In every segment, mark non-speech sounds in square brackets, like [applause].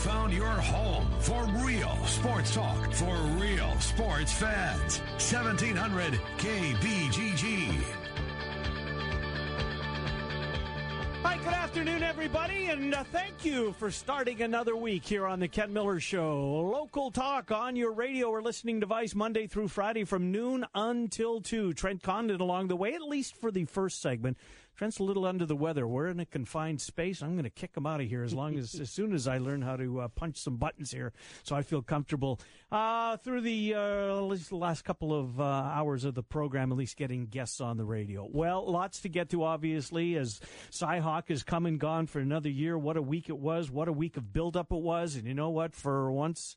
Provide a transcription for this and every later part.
found your home for real sports talk for real sports fans. 1700 KBGG. Hi, good afternoon, everybody, and uh, thank you for starting another week here on the Ken Miller Show. Local talk on your radio or listening device Monday through Friday from noon until 2. Trent Condon along the way, at least for the first segment. Trent's a little under the weather. We're in a confined space. I'm going to kick him out of here as long as as soon as I learn how to uh, punch some buttons here, so I feel comfortable uh, through the uh, last couple of uh, hours of the program. At least getting guests on the radio. Well, lots to get to, obviously, as Cyhawk has come and gone for another year. What a week it was! What a week of build-up it was! And you know what? For once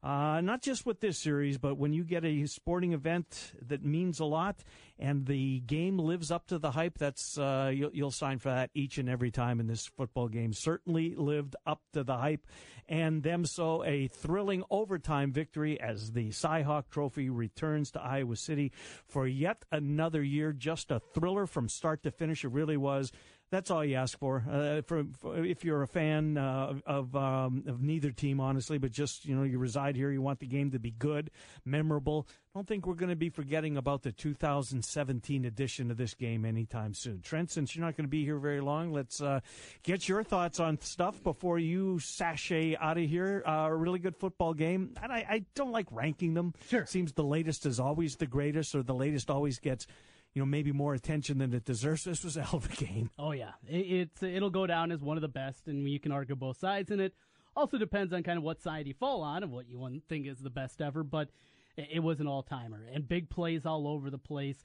uh, not just with this series, but when you get a sporting event that means a lot and the game lives up to the hype, that's uh, you'll, you'll, sign for that each and every time in this football game. Certainly lived up to the hype, and them so a thrilling overtime victory as the Cyhawk Trophy returns to Iowa City for yet another year. Just a thriller from start to finish. It really was. That's all you ask for. Uh, for, for, if you're a fan uh, of um, of neither team, honestly, but just you know you reside here, you want the game to be good, memorable. Don't think we're going to be forgetting about the 2017 edition of this game anytime soon. Trent, since you're not going to be here very long, let's uh, get your thoughts on stuff before you sashay out of here. Uh, a really good football game, and I, I don't like ranking them. Sure, seems the latest is always the greatest, or the latest always gets you know, maybe more attention than it deserves. This was a hell of a game. Oh yeah, it, it's it'll go down as one of the best, and you can argue both sides in it. Also depends on kind of what side you fall on and what you think is the best ever, but it, it was an all timer and big plays all over the place.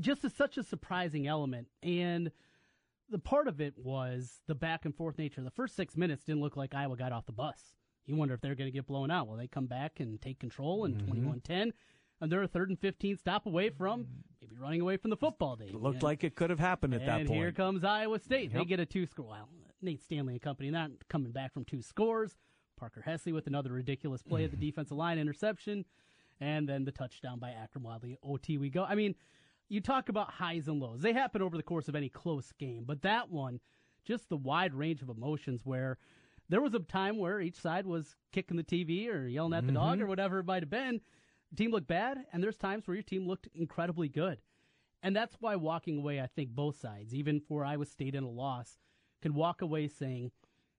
Just as such a surprising element, and the part of it was the back and forth nature. The first six minutes didn't look like Iowa got off the bus. You wonder if they're going to get blown out. Will they come back and take control in mm-hmm. 21 10? and they're a third and 15 stop away from maybe running away from the football game. Looked and, like it could have happened at that point. And here comes Iowa State. Yep. They get a two score. Well, Nate Stanley and company not coming back from two scores. Parker Hesse with another ridiculous play at the [laughs] defensive line interception, and then the touchdown by Akrum Wadley. OT we go. I mean, you talk about highs and lows. They happen over the course of any close game, but that one, just the wide range of emotions where there was a time where each side was kicking the TV or yelling at the mm-hmm. dog or whatever it might have been team looked bad, and there's times where your team looked incredibly good. And that's why walking away, I think both sides, even for Iowa State in a loss, can walk away saying,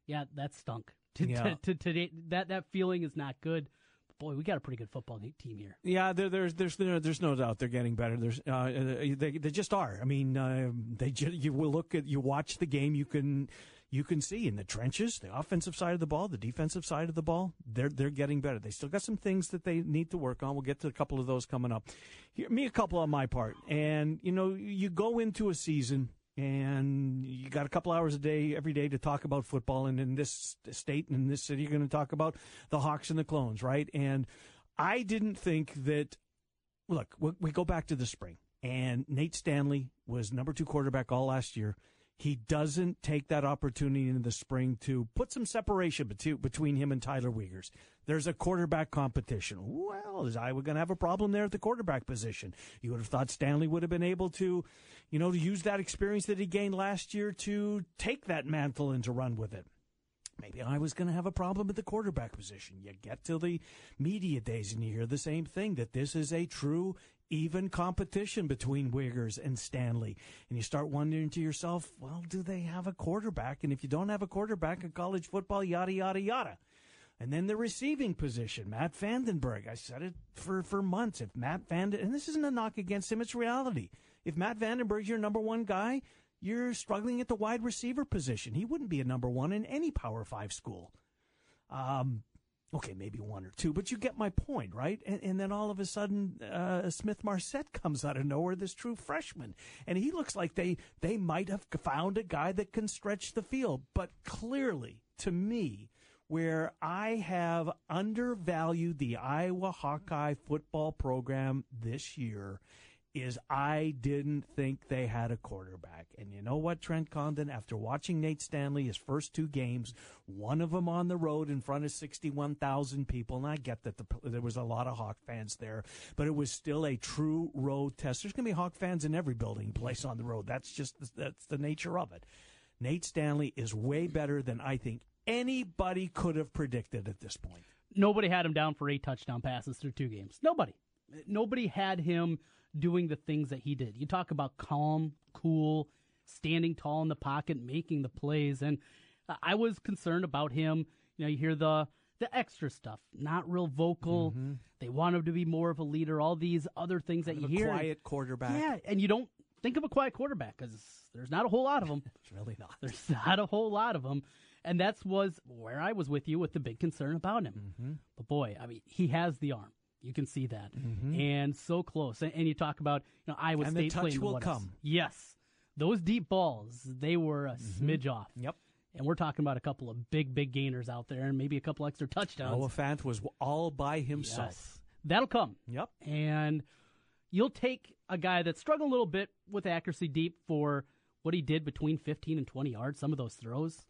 "Yeah, that stunk." [laughs] To, yeah. to, to, to, that that feeling is not good. Boy, we got a pretty good football team here. Yeah, there, there's there's there's no doubt they're getting better. There's uh, uh, they they just are. I mean, uh, they you will look at you watch the game, you can you can see in the trenches, the offensive side of the ball, the defensive side of the ball, they're they're getting better. They still got some things that they need to work on. We'll get to a couple of those coming up. Here, me a couple on my part, and you know, you go into a season and you got a couple hours a day every day to talk about football. And in this state and in this city, you're going to talk about the Hawks and the Clones, right? And I didn't think that. Look, we go back to the spring, and Nate Stanley was number two quarterback all last year he doesn't take that opportunity in the spring to put some separation between him and Tyler Wiegers. There's a quarterback competition. Well, is Iowa going to have a problem there at the quarterback position? You would have thought Stanley would have been able to, you know, to use that experience that he gained last year to take that mantle and to run with it maybe I was going to have a problem at the quarterback position. You get to the media days and you hear the same thing that this is a true even competition between Wiegers and Stanley. And you start wondering to yourself, well, do they have a quarterback? And if you don't have a quarterback in college football, yada, yada, yada. And then the receiving position, Matt VandeBerg. I said it for, for months. If Matt Vanden, and this isn't a knock against him, it's reality. If Matt VandeBerg's your number one guy, you're struggling at the wide receiver position. He wouldn't be a number one in any Power Five school. Um, Okay, maybe one or two, but you get my point, right? And, and then all of a sudden, uh, Smith Marsette comes out of nowhere, this true freshman, and he looks like they they might have found a guy that can stretch the field. But clearly, to me, where I have undervalued the Iowa Hawkeye football program this year is I didn't think they had a quarterback. And you know what, Trent Condon, after watching Nate Stanley his first two games, one of them on the road in front of 61,000 people, and I get that the, there was a lot of Hawk fans there, but it was still a true road test. There's going to be Hawk fans in every building place on the road. That's just that's the nature of it. Nate Stanley is way better than I think anybody could have predicted at this point. Nobody had him down for eight touchdown passes through two games. Nobody. Nobody had him doing the things that he did. You talk about calm, cool, standing tall in the pocket, making the plays, and I was concerned about him. You know, you hear the the extra stuff, not real vocal. Mm-hmm. They want him to be more of a leader. All these other things that you hear. Quiet quarterback. Yeah, and you don't think of a quiet quarterback because there's not a whole lot of them. it's [laughs] really not. [laughs] There's not a whole lot of them, and that's was where I was with you with the big concern about him. Mm-hmm. But boy, I mean, he has the arm. You can see that, mm-hmm. and so close. And, and, you talk about you know Iowa and State the touch will come. Yes, those deep balls they were a mm-hmm. smidge off. Yep. And we're talking about a couple of big, big gainers out there, and maybe a couple extra touchdowns. Noah Fant was all by himself. Yes. That'll come. Yep. And you'll take a guy that struggled a little bit with accuracy deep for what he did between 15 and 20 yards. Some of those throws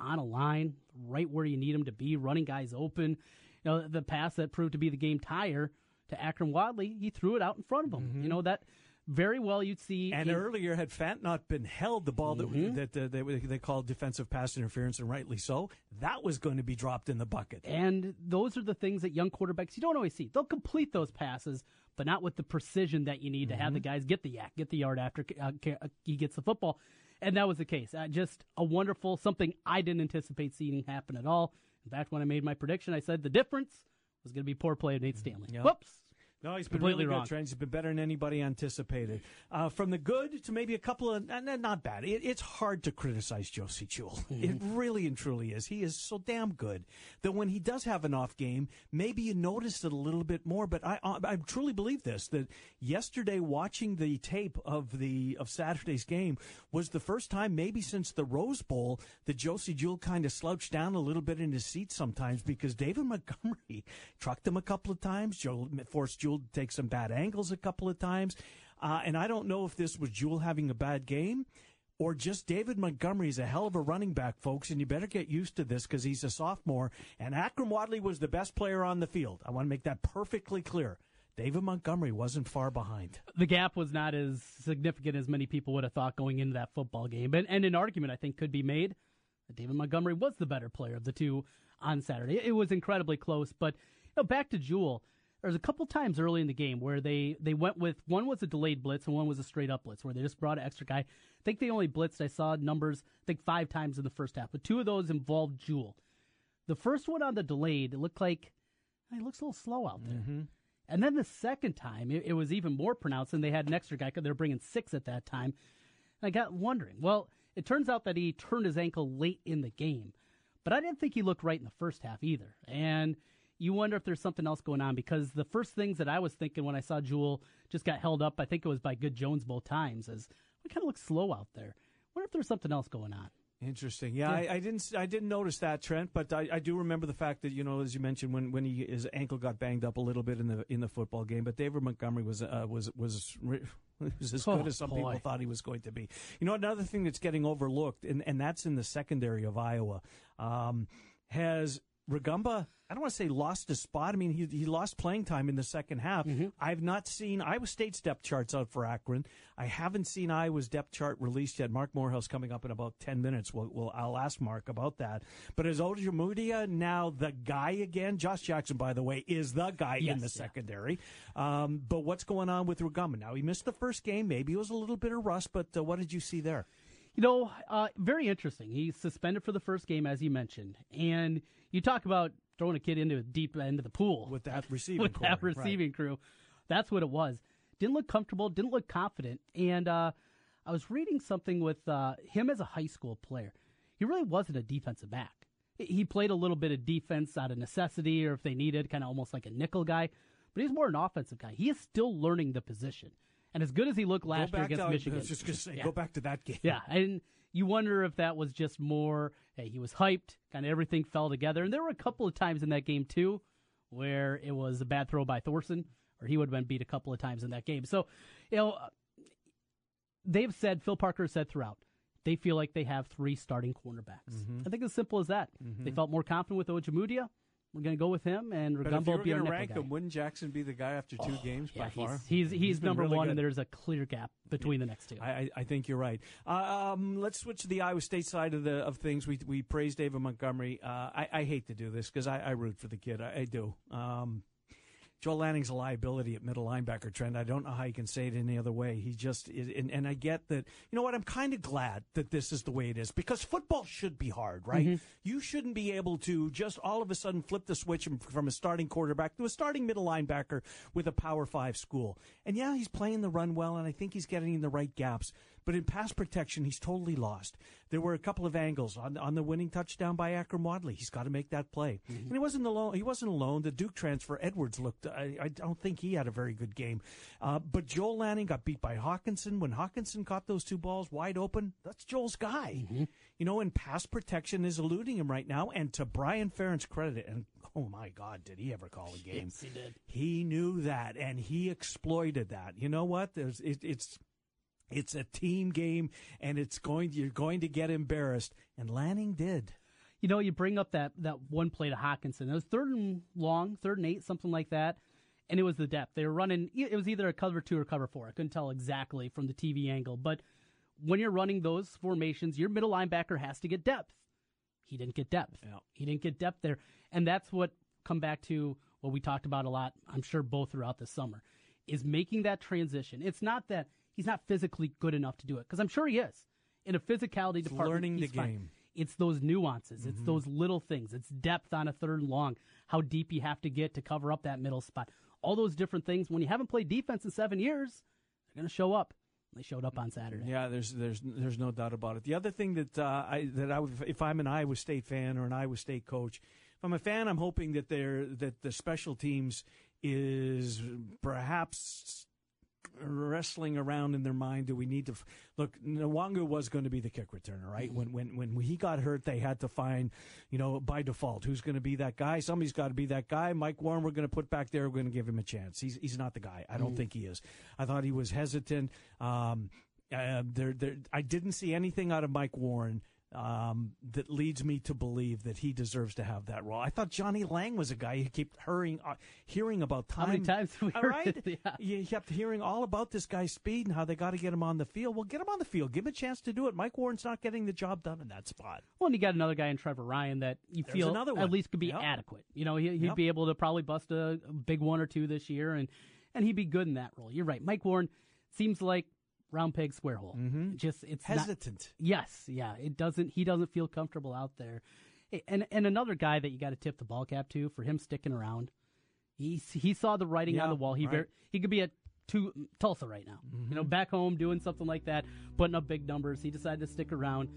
on a line, right where you need him to be, running guys open. You know, the pass that proved to be the game tire to Akrum Wadley, he threw it out in front of him. Mm-hmm. You know that very well you'd see. And earlier, had Fant not been held, the ball mm-hmm. that, that uh, they, they called defensive pass interference, and rightly so, that was going to be dropped in the bucket. And those are the things that young quarterbacks you don't always see. They'll complete those passes, but not with the precision that you need mm-hmm. to have the mm-hmm. guys get the YAC, get the yard after uh, uh, he gets the football. And that was the case. Uh, just a wonderful something I didn't anticipate seeing happen at all. In fact, when I made my prediction, I said the difference was going to be poor play of Nate mm-hmm. Stanley. Yep. Whoops. No, he's been Completely really wrong. good, Trent. He's been better than anybody anticipated. Uh, from the good to maybe a couple of, not bad. It, it's hard to criticize Josey Jewell. [laughs] Mm-hmm. It really and truly is. He is so damn good that when he does have an off game, maybe you notice it a little bit more. But I, I, I truly believe this, that yesterday watching the tape of the, of Saturday's game was the first time maybe since the Rose Bowl that Josey Jewell kind of slouched down a little bit in his seat sometimes because David Montgomery [laughs] trucked him a couple of times. Joe forced Jewell to take some bad angles a couple of times. Uh, and I don't know if this was Jewell having a bad game or just David Montgomery is a hell of a running back, folks, and you better get used to this because he's a sophomore. And Akrum Wadley was the best player on the field. I want to make that perfectly clear. David Montgomery wasn't far behind. The gap was not as significant as many people would have thought going into that football game. And, and an argument, I think, could be made that David Montgomery was the better player of the two on Saturday. It was incredibly close. But you know, back to Jewell there's a couple times early in the game where they they went with one was a delayed blitz and one was a straight up blitz where they just brought an extra guy. I think they only blitzed. I saw numbers. I think five times in the first half, but two of those involved Jewell. The first one on the delayed, it looked like it looks a little slow out there. Mm-hmm. And then the second time, it, it, was even more pronounced, and they had an extra guy because they were bringing six at that time. And I got wondering. Well, it turns out that he turned his ankle late in the game, but I didn't think he looked right in the first half either. And you wonder if there's something else going on because the first things that I was thinking when I saw Jewell just got held up, I think it was by Good Jones both times, is we kind of look slow out there. Wonder if there's something else going on. Interesting. Yeah, yeah. I, I, didn't. I didn't notice that, Trent. But I, I, do remember the fact that you know, as you mentioned, when, when he, his ankle got banged up a little bit in the in the football game. But David Montgomery was uh, was was [laughs] was as oh, good as some boy. people thought he was going to be. You know, another thing that's getting overlooked, and, and that's in the secondary of Iowa, um, has Rugamba, I don't want to say lost his spot. I mean, he, he lost playing time in the second half. Mm-hmm. I've not seen Iowa State's depth charts out for Akron. I haven't seen Iowa's depth chart released yet. Marc Morehouse coming up in about 10 minutes. We'll, we'll I'll ask Mark about that. But is Ojemudia now the guy again? Josh Jackson, by the way, is the guy yes, in the yeah. secondary. Um, but what's going on with Rugamba? Now, he missed the first game. Maybe it was a little bit of rust, but uh, what did you see there? You know, uh, very interesting. He's suspended for the first game, as you mentioned. And – you talk about throwing a kid into a deep end of the pool with that [laughs] receiving with that receiving right. crew. That's what it was. Didn't look comfortable. Didn't look confident. And uh, I was reading something with uh, him as a high school player. He really wasn't a defensive back. He played a little bit of defense out of necessity, or if they needed, kind of almost like a nickel guy. But he's more an offensive guy. He is still learning the position. And as good as he looked last year against to, Michigan, I was just going to say, [laughs] yeah. go back to that game. Yeah, and you wonder if that was just more, hey, he was hyped, kind of everything fell together. And there were a couple of times in that game, too, where it was a bad throw by Thorson, or he would have been beat a couple of times in that game. So, you know, they've said, Phil Parker said throughout, they feel like they have three starting cornerbacks. Mm-hmm. I think as simple as that. Mm-hmm. They felt more confident with Ojemudia. We're going to go with him, and But if Rugamba you will be our rank guy. him, wouldn't Jackson be the guy after two games yeah, by far? he's he's, he's, number really one, good. and there's a clear gap between the next two. I, I, think you're right. Um, let's switch to the Iowa State side of the of things. We we praise David Montgomery. Uh, I, I hate to do this because I, I root for the kid. I, I do. Um, Joel Lanning's a liability at middle linebacker, Trent. I don't know how you can say it any other way. He just, is, and, and I get that, you know what? I'm kind of glad that this is the way it is because football should be hard, right? Mm-hmm. You shouldn't be able to just all of a sudden flip the switch from- from a starting quarterback to a starting middle linebacker with a Power Five school. And yeah, he's playing the run well, and I think he's getting in the right gaps. But in pass protection, he's totally lost. There were a couple of angles on on the winning touchdown by Akrum Wadley. He's got to make that play, and he wasn't alone. He wasn't alone. The Duke transfer Edwards looked. I, I don't think he had a very good game. Uh, but Joel Lanning got beat by Hockenson when Hockenson caught those two balls wide open. That's Joel's guy. You know, and pass protection is eluding him right now. And to Brian Ferentz' credit, and oh my God, did he ever call a game? Yes, he did. He knew that, and he exploited that. You know what? There's it, it's it's a team game, and it's going. You're going to get embarrassed, and Lanning did. You know, you bring up that, that one play to Hockenson. It was third and long, third and eight, something like that. And it was the depth. They were running, it was either a cover two or cover four. I couldn't tell exactly from the TV angle. But when you're running those formations, your middle linebacker has to get depth. He didn't get depth. Yeah. He didn't get depth there. And that's what come back to what we talked about a lot, I'm sure both throughout the summer, is making that transition. It's not that he's not physically good enough to do it, because I'm sure he is. In a physicality department, learning the fine. game. It's those nuances. It's those little things. It's depth on a third and long, how deep you have to get to cover up that middle spot. All those different things. When you haven't played defense in seven years, they're going to show up. They showed up on Saturday. Yeah, there's there's there's no doubt about it. The other thing that uh, I that I would, if I'm an Iowa State fan or an Iowa State coach, if I'm a fan, I'm hoping that they're that the special teams is perhaps wrestling around in their mind. Do we need to f- look? Nwangwu was going to be the kick returner, right? When when when he got hurt, they had to find, you know, by default, who's going to be that guy? Somebody's got to be that guy. Mike Warren, we're going to put back there. We're going to give him a chance. He's he's not the guy. I don't think he is. I thought he was hesitant. Um, uh, there, there, I didn't see anything out of Mike Warren um, that leads me to believe that he deserves to have that role. I thought Johnnie Lang was a guy who kept hurrying, uh, hearing about time. How many times have we All heard right? it? [laughs] Yeah. You kept hearing all about this guy's speed and how they got to get him on the field. Well, get him on the field. Give him a chance to do it. Mike Warren's not getting the job done in that spot. Well, and you got another guy in Trever Ryen that you There's feel at least could be Yep. adequate. You know, he, he'd Yep. be able to probably bust a, a big one or two this year, and and he'd be good in that role. You're right. Mike Warren seems like round peg square hole. Mhm. Just it's not, Hesitant. Yes, yeah. It doesn't. He doesn't feel comfortable out there. And and another guy that you got to tip the ball cap to for him sticking around. He he saw the writing Yeah, on the wall. He right. Mm-hmm. he could be at two Tulsa right now. You know, back home doing something like that, putting up big numbers. He decided to stick around,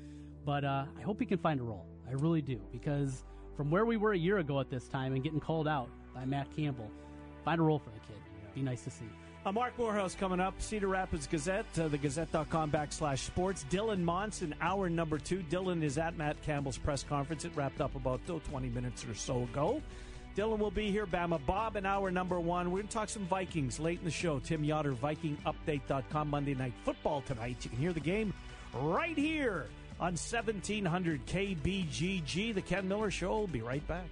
but uh, I hope he can find a role. I really do because from where we were a year ago at this time and getting called out by Matt Campbell, find a role for the kid. Be nice to see. Uh, Marc Morehouse coming up. Cedar Rapids Gazette, uh, thegazette.com backslash sports. Dylan Montz, hour number two. Dylan is at Matt Campbell's press conference. It wrapped up about oh, 20 minutes or so ago. Dylan will be here. Bama Bob in hour number one. We're going to talk some Vikings late in the show. Tim Yotter, VikingUpdate.com. Monday Night Football tonight. You can hear the game right here on 1700 KBGG. The Ken Miller Show. will be right back.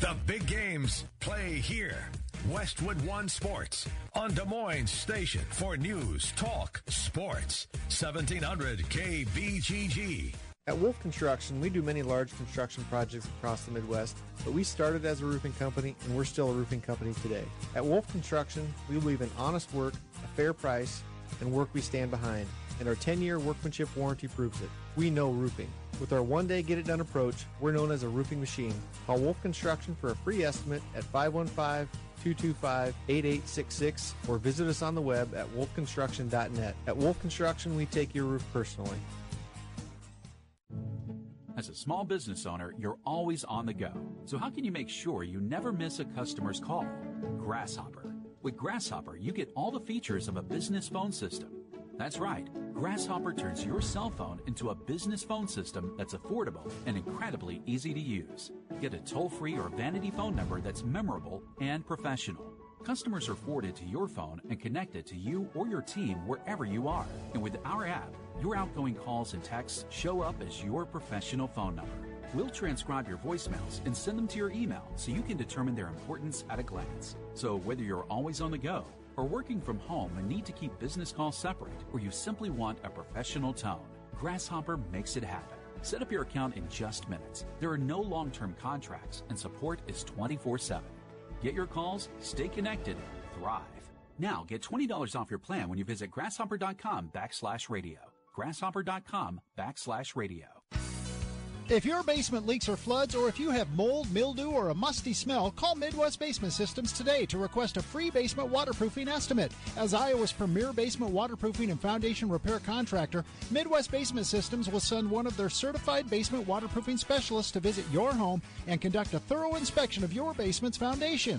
The big games play here. Westwood One Sports on Des Moines Station for news, talk, sports. 1700 KBGG. At Wolf Construction, we do many large construction projects across the Midwest, but we started as a roofing company and we're still a roofing company today. At Wolf Construction, we believe in honest work, a fair price, and work we stand behind. And our 10 year workmanship warranty proves it. We know roofing. With our one day get it done approach, we're known as a roofing machine. Call Wolf Construction for a free estimate at 515 225 8866 or visit us on the web at wolfconstruction.net. At Wolf Construction, we take your roof personally. As a small business owner, you're always on the go. So how can you make sure you never miss a customer's call? Grasshopper. With Grasshopper, you get all the features of a business phone system. That's right. Grasshopper turns your cell phone into a business phone system that's affordable and incredibly easy to use. Get a toll-free or vanity phone number that's memorable and professional. Customers are forwarded to your phone and connected to you or your team wherever you are. And with our app, your outgoing calls and texts show up as your professional phone number. We'll transcribe your voicemails and send them to your email so you can determine their importance at a glance. So whether you're always on the go or working from home and need to keep business calls separate, or you simply want a professional tone, Grasshopper makes it happen. Set up your account in just minutes. There are no long term contracts, and support is 24 7. Get your calls, stay connected, thrive. Now get $20 off your plan when you visit grasshopper.com backslash radio. Grasshopper.com backslash radio. If your basement leaks or floods, or if you have mold, mildew, or a musty smell, call Midwest Basement Systems today to request a free basement waterproofing estimate. As Iowa's premier basement waterproofing and foundation repair contractor, Midwest Basement Systems will send one of their certified basement waterproofing specialists to visit your home and conduct a thorough inspection of your basement's foundation.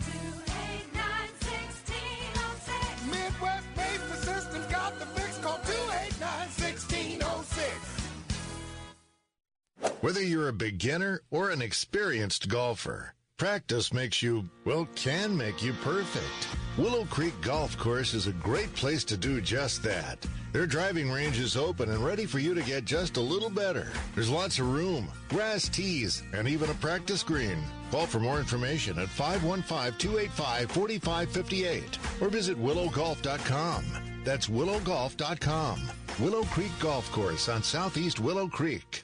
Whether you're a beginner or an experienced golfer, practice makes you, well, can make you perfect. Willow Creek Golf Course is a great place to do just that. Their driving range is open and ready for you to get just a little better. There's lots of room, grass tees, and even a practice green. Call for more information at 515-285-4558 or visit willowgolf.com. That's willowgolf.com. Willow Creek Golf Course on Southeast Willow Creek.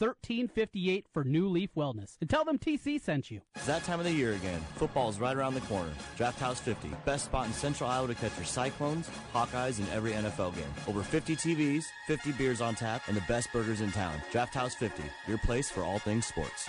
1358 for New Leaf Wellness. And tell them TC sent you. It's that time of the year again. Football is right around the corner. Draft House 50. Best spot in Central Iowa to catch your Cyclones, Hawkeyes, and every NFL game. Over 50 TVs, 50 beers on tap, and the best burgers in town. Draft House 50. Your place for all things sports.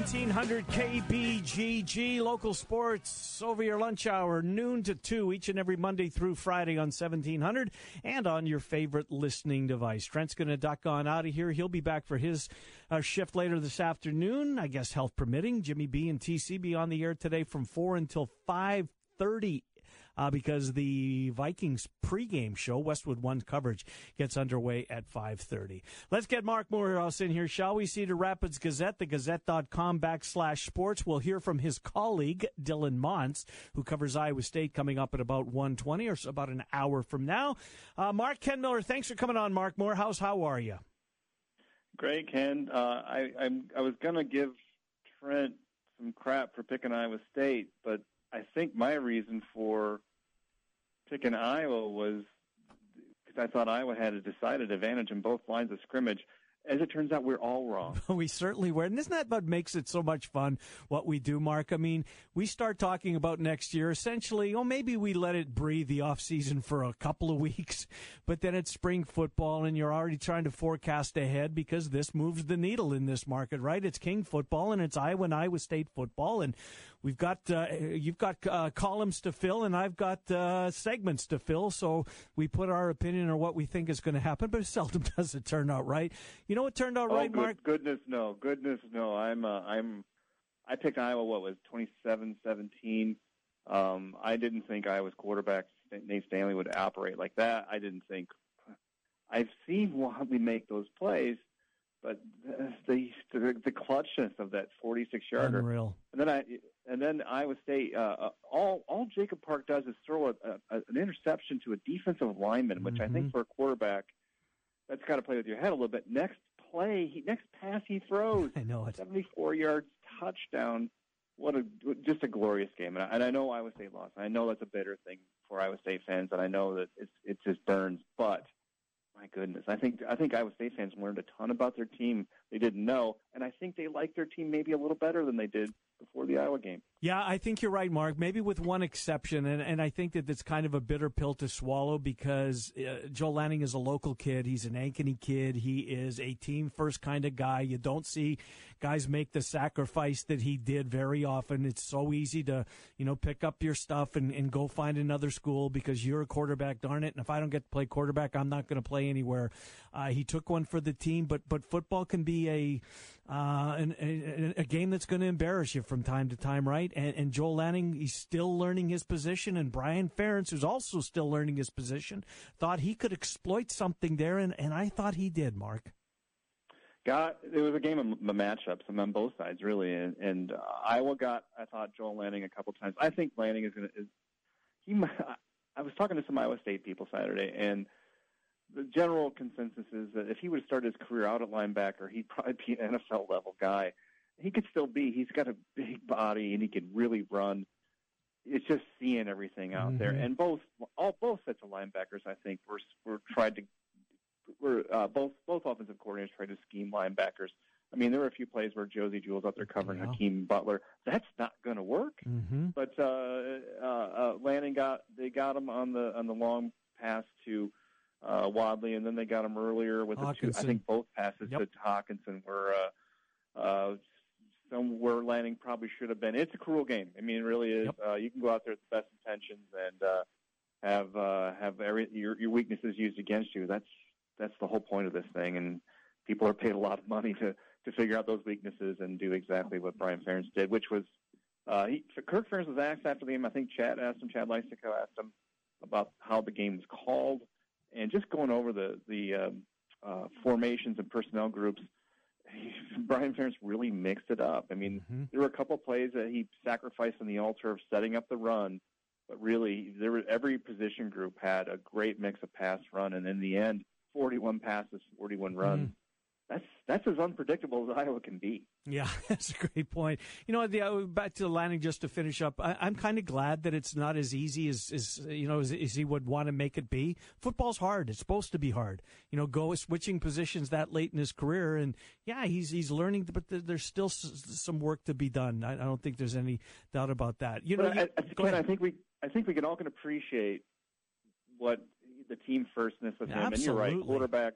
1700 KBGG. Local sports over your lunch hour, noon to 2, each and every Monday through Friday on 1700 and on your favorite listening device. Trent's going to duck on out of here. He'll be back for his uh, shift later this afternoon, I guess health permitting. Jimmy B and TC be on the air today from 4 until 5.30 uh, because the Vikings pregame show, Westwood One coverage, gets underway at 5.30. Let's get Marc Morehouse in here, shall we? Cedar Rapids Gazette, the gazette.com backslash sports. We'll hear from his colleague, Dylan Montz, who covers Iowa State coming up at about 1.20 or so about an hour from now. Uh, Mark Ken Miller, thanks for coming on, Mark Morehouse. How are you? Great, Ken. Uh, I, I, I was going to give Trent some crap for picking Iowa State, but I think my reason for picking Iowa was because I thought Iowa had a decided advantage in both lines of scrimmage. as it turns out, we're all wrong. [laughs] we certainly were. And isn't that what makes it so much fun, what we do, Mark? I mean, we start talking about next year, essentially, oh, maybe we let it breathe the off season for a couple of [laughs] weeks, but then it's spring football and you're already trying to forecast ahead because this moves the needle in this market, right? It's King football and it's Iowa and Iowa State football. And we've got, uh, you've got uh, columns to fill and I've got uh, segments to fill. So we put our opinion or what we think is going to happen, but it seldom [laughs] does it turn out right. You know what turned out oh, right, good, Mark? Goodness no, goodness no. I'm uh, I'm I picked Iowa. What was 27-17. Um, I didn't think Iowa's quarterback Nate Stanley would operate like that. I didn't think. I've seen Wadley make those plays, but the the, the clutchness of that 46 yarder. Unreal. And then I and then Iowa State. Uh, uh, all all Jacob Park does is throw a, a, an interception to a defensive lineman, which mm-hmm. I think for a quarterback that's got to play with your head a little bit. Next play, he, next pass he throws. [laughs] I know it. 74 yards touchdown. What a just a glorious game, and I, and I know Iowa State lost. I know that's a bitter thing for Iowa State fans, and I know that it's it just burns. But my goodness, I think I think Iowa State fans learned a ton about their team. They didn't know, and I think they like their team maybe a little better than they did before the Iowa game. Yeah, I think you're right, Mark. Maybe with one exception, and, and I think that it's kind of a bitter pill to swallow because uh, Joel Lanning is a local kid. He's an Ankeny kid. He is a team first kind of guy. You don't see guys make the sacrifice that he did very often. It's so easy to, you know, pick up your stuff and, and go find another school because you're a quarterback, darn it. And if I don't get to play quarterback, I'm not going to play anywhere. Uh, he took one for the team, but, but football can be a, uh, and, a, a, game that's going to embarrass you from time to time, right? And, and, Joel Lanning, he's still learning his position, and Brian Ferentz, who's also still learning his position, thought he could exploit something there, and, and I thought he did, Mark. Got it was a game of matchups on both sides, really, and, and uh, Iowa got I thought Joel Lanning a couple times. I think Lanning is going to is he. [laughs] I was talking to some Iowa State people Saturday, and the general consensus is that if he would start his career out at linebacker, he'd probably be an NFL level guy. He could still be. He's got a big body and he can really run. It's just seeing everything out mm-hmm. there, and both all both sets of linebackers, I think, were were tried to were uh, both both offensive coordinators tried to scheme linebackers. I mean, there were a few plays where Josey Jewell's out there covering yeah. Hakeem Butler. That's not going to work. Mm-hmm. But uh, uh, uh, Lanning got they got him on the on the long pass to uh, Wadley, and then they got him earlier with the two. I think both passes yep. to Hockenson were uh, uh, somewhere Lanning probably should have been. It's a cruel game. I mean, it really is. Yep. Uh, you can go out there with the best intentions and uh, have uh, have every your your weaknesses used against you. That's that's the whole point of this thing, and people are paid a lot of money to to figure out those weaknesses and do exactly what Brian Ferentz did, which was uh, he, Kirk Ferentz was asked after the game. I think Chad asked him, Chad Leistikow asked him about how the game was called and just going over the the um, uh, formations and personnel groups, [laughs] Brian Ferentz really mixed it up. I mean, mm-hmm. there were a couple of plays that he sacrificed on the altar of setting up the run, but really, there were, every position group had a great mix of pass run, and in the end, 41 passes, 41 runs. Mm that's that's as unpredictable as Iowa can be. Yeah, [laughs] that's a great point. You know, the, uh, back to the Lanning just to finish up. I, am kind of glad that it's not as easy as, as you know as, as, he would want to make it be. Football's hard. It's supposed to be hard. You know, go switching positions that late in his career, and yeah, he's he's learning, but there's still some work to be done. I, I don't think there's any doubt about that. You know, I, I, I think we I think we can all can appreciate what the team firstness of him, Absolutely. and you're right, quarterbacks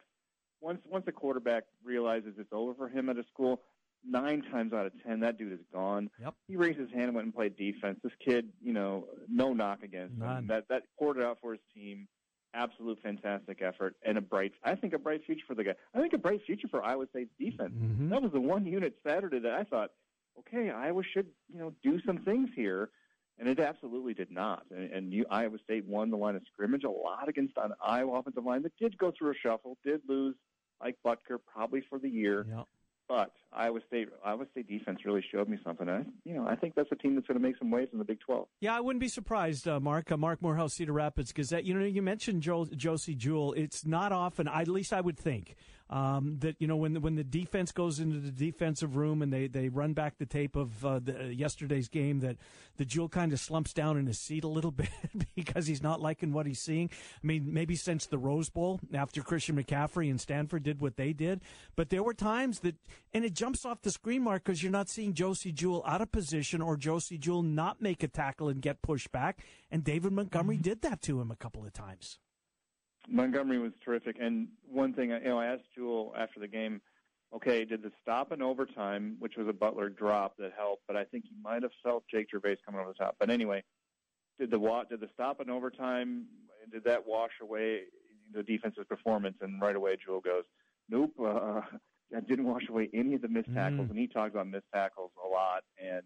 once once a quarterback realizes it's over for him at a school, nine times out of ten, that dude is gone. Yep. He raised his hand and went and played defense. This kid, you know, no knock against None. him. That that poured it out for his team. Absolute fantastic effort and a bright. I think a bright future for the guy. I think a bright future for Iowa State's defense. Mm-hmm. That was the one unit Saturday that I thought, okay, Iowa should you know do some things here. And it absolutely did not. And, and you, Iowa State won the line of scrimmage a lot against an Iowa offensive line that did go through a shuffle, did lose Ike Boettger probably for the year. Yep. But Iowa State, Iowa State defense really showed me something. I, you know, I think that's a team that's going to make some waves in the Big 12. Yeah, I wouldn't be surprised, uh, Mark. Uh, Marc Morehouse, Cedar Rapids Gazette. You know, you mentioned Josey Jewell. It's not often, at least I would think, Um, that you know when the, when the defense goes into the defensive room and they, they run back the tape of uh, the, uh, yesterday's game, that the Jewell kind of slumps down in his seat a little [laughs] bit because he's not liking what he's seeing. I mean, maybe since the Rose Bowl after Christian McCaffrey and Stanford did what they did, but there were times that and it jumps off the screen mark because you're not seeing Josey Jewell out of position or Josey Jewell not make a tackle and get pushed back, and David Montgomery mm-hmm. did that to him a couple of times. Montgomery was terrific. And one thing, you know, I asked Jewell after the game, okay, did the stop in overtime, which was a Butler drop that helped, but I think he might have felt Jake Gervase coming over the top. But anyway, did the did the stop in overtime did that wash away the defense's performance? And right away, Jewell goes, nope, uh, that didn't wash away any of the missed tackles. Mm. And he talked about missed tackles a lot. And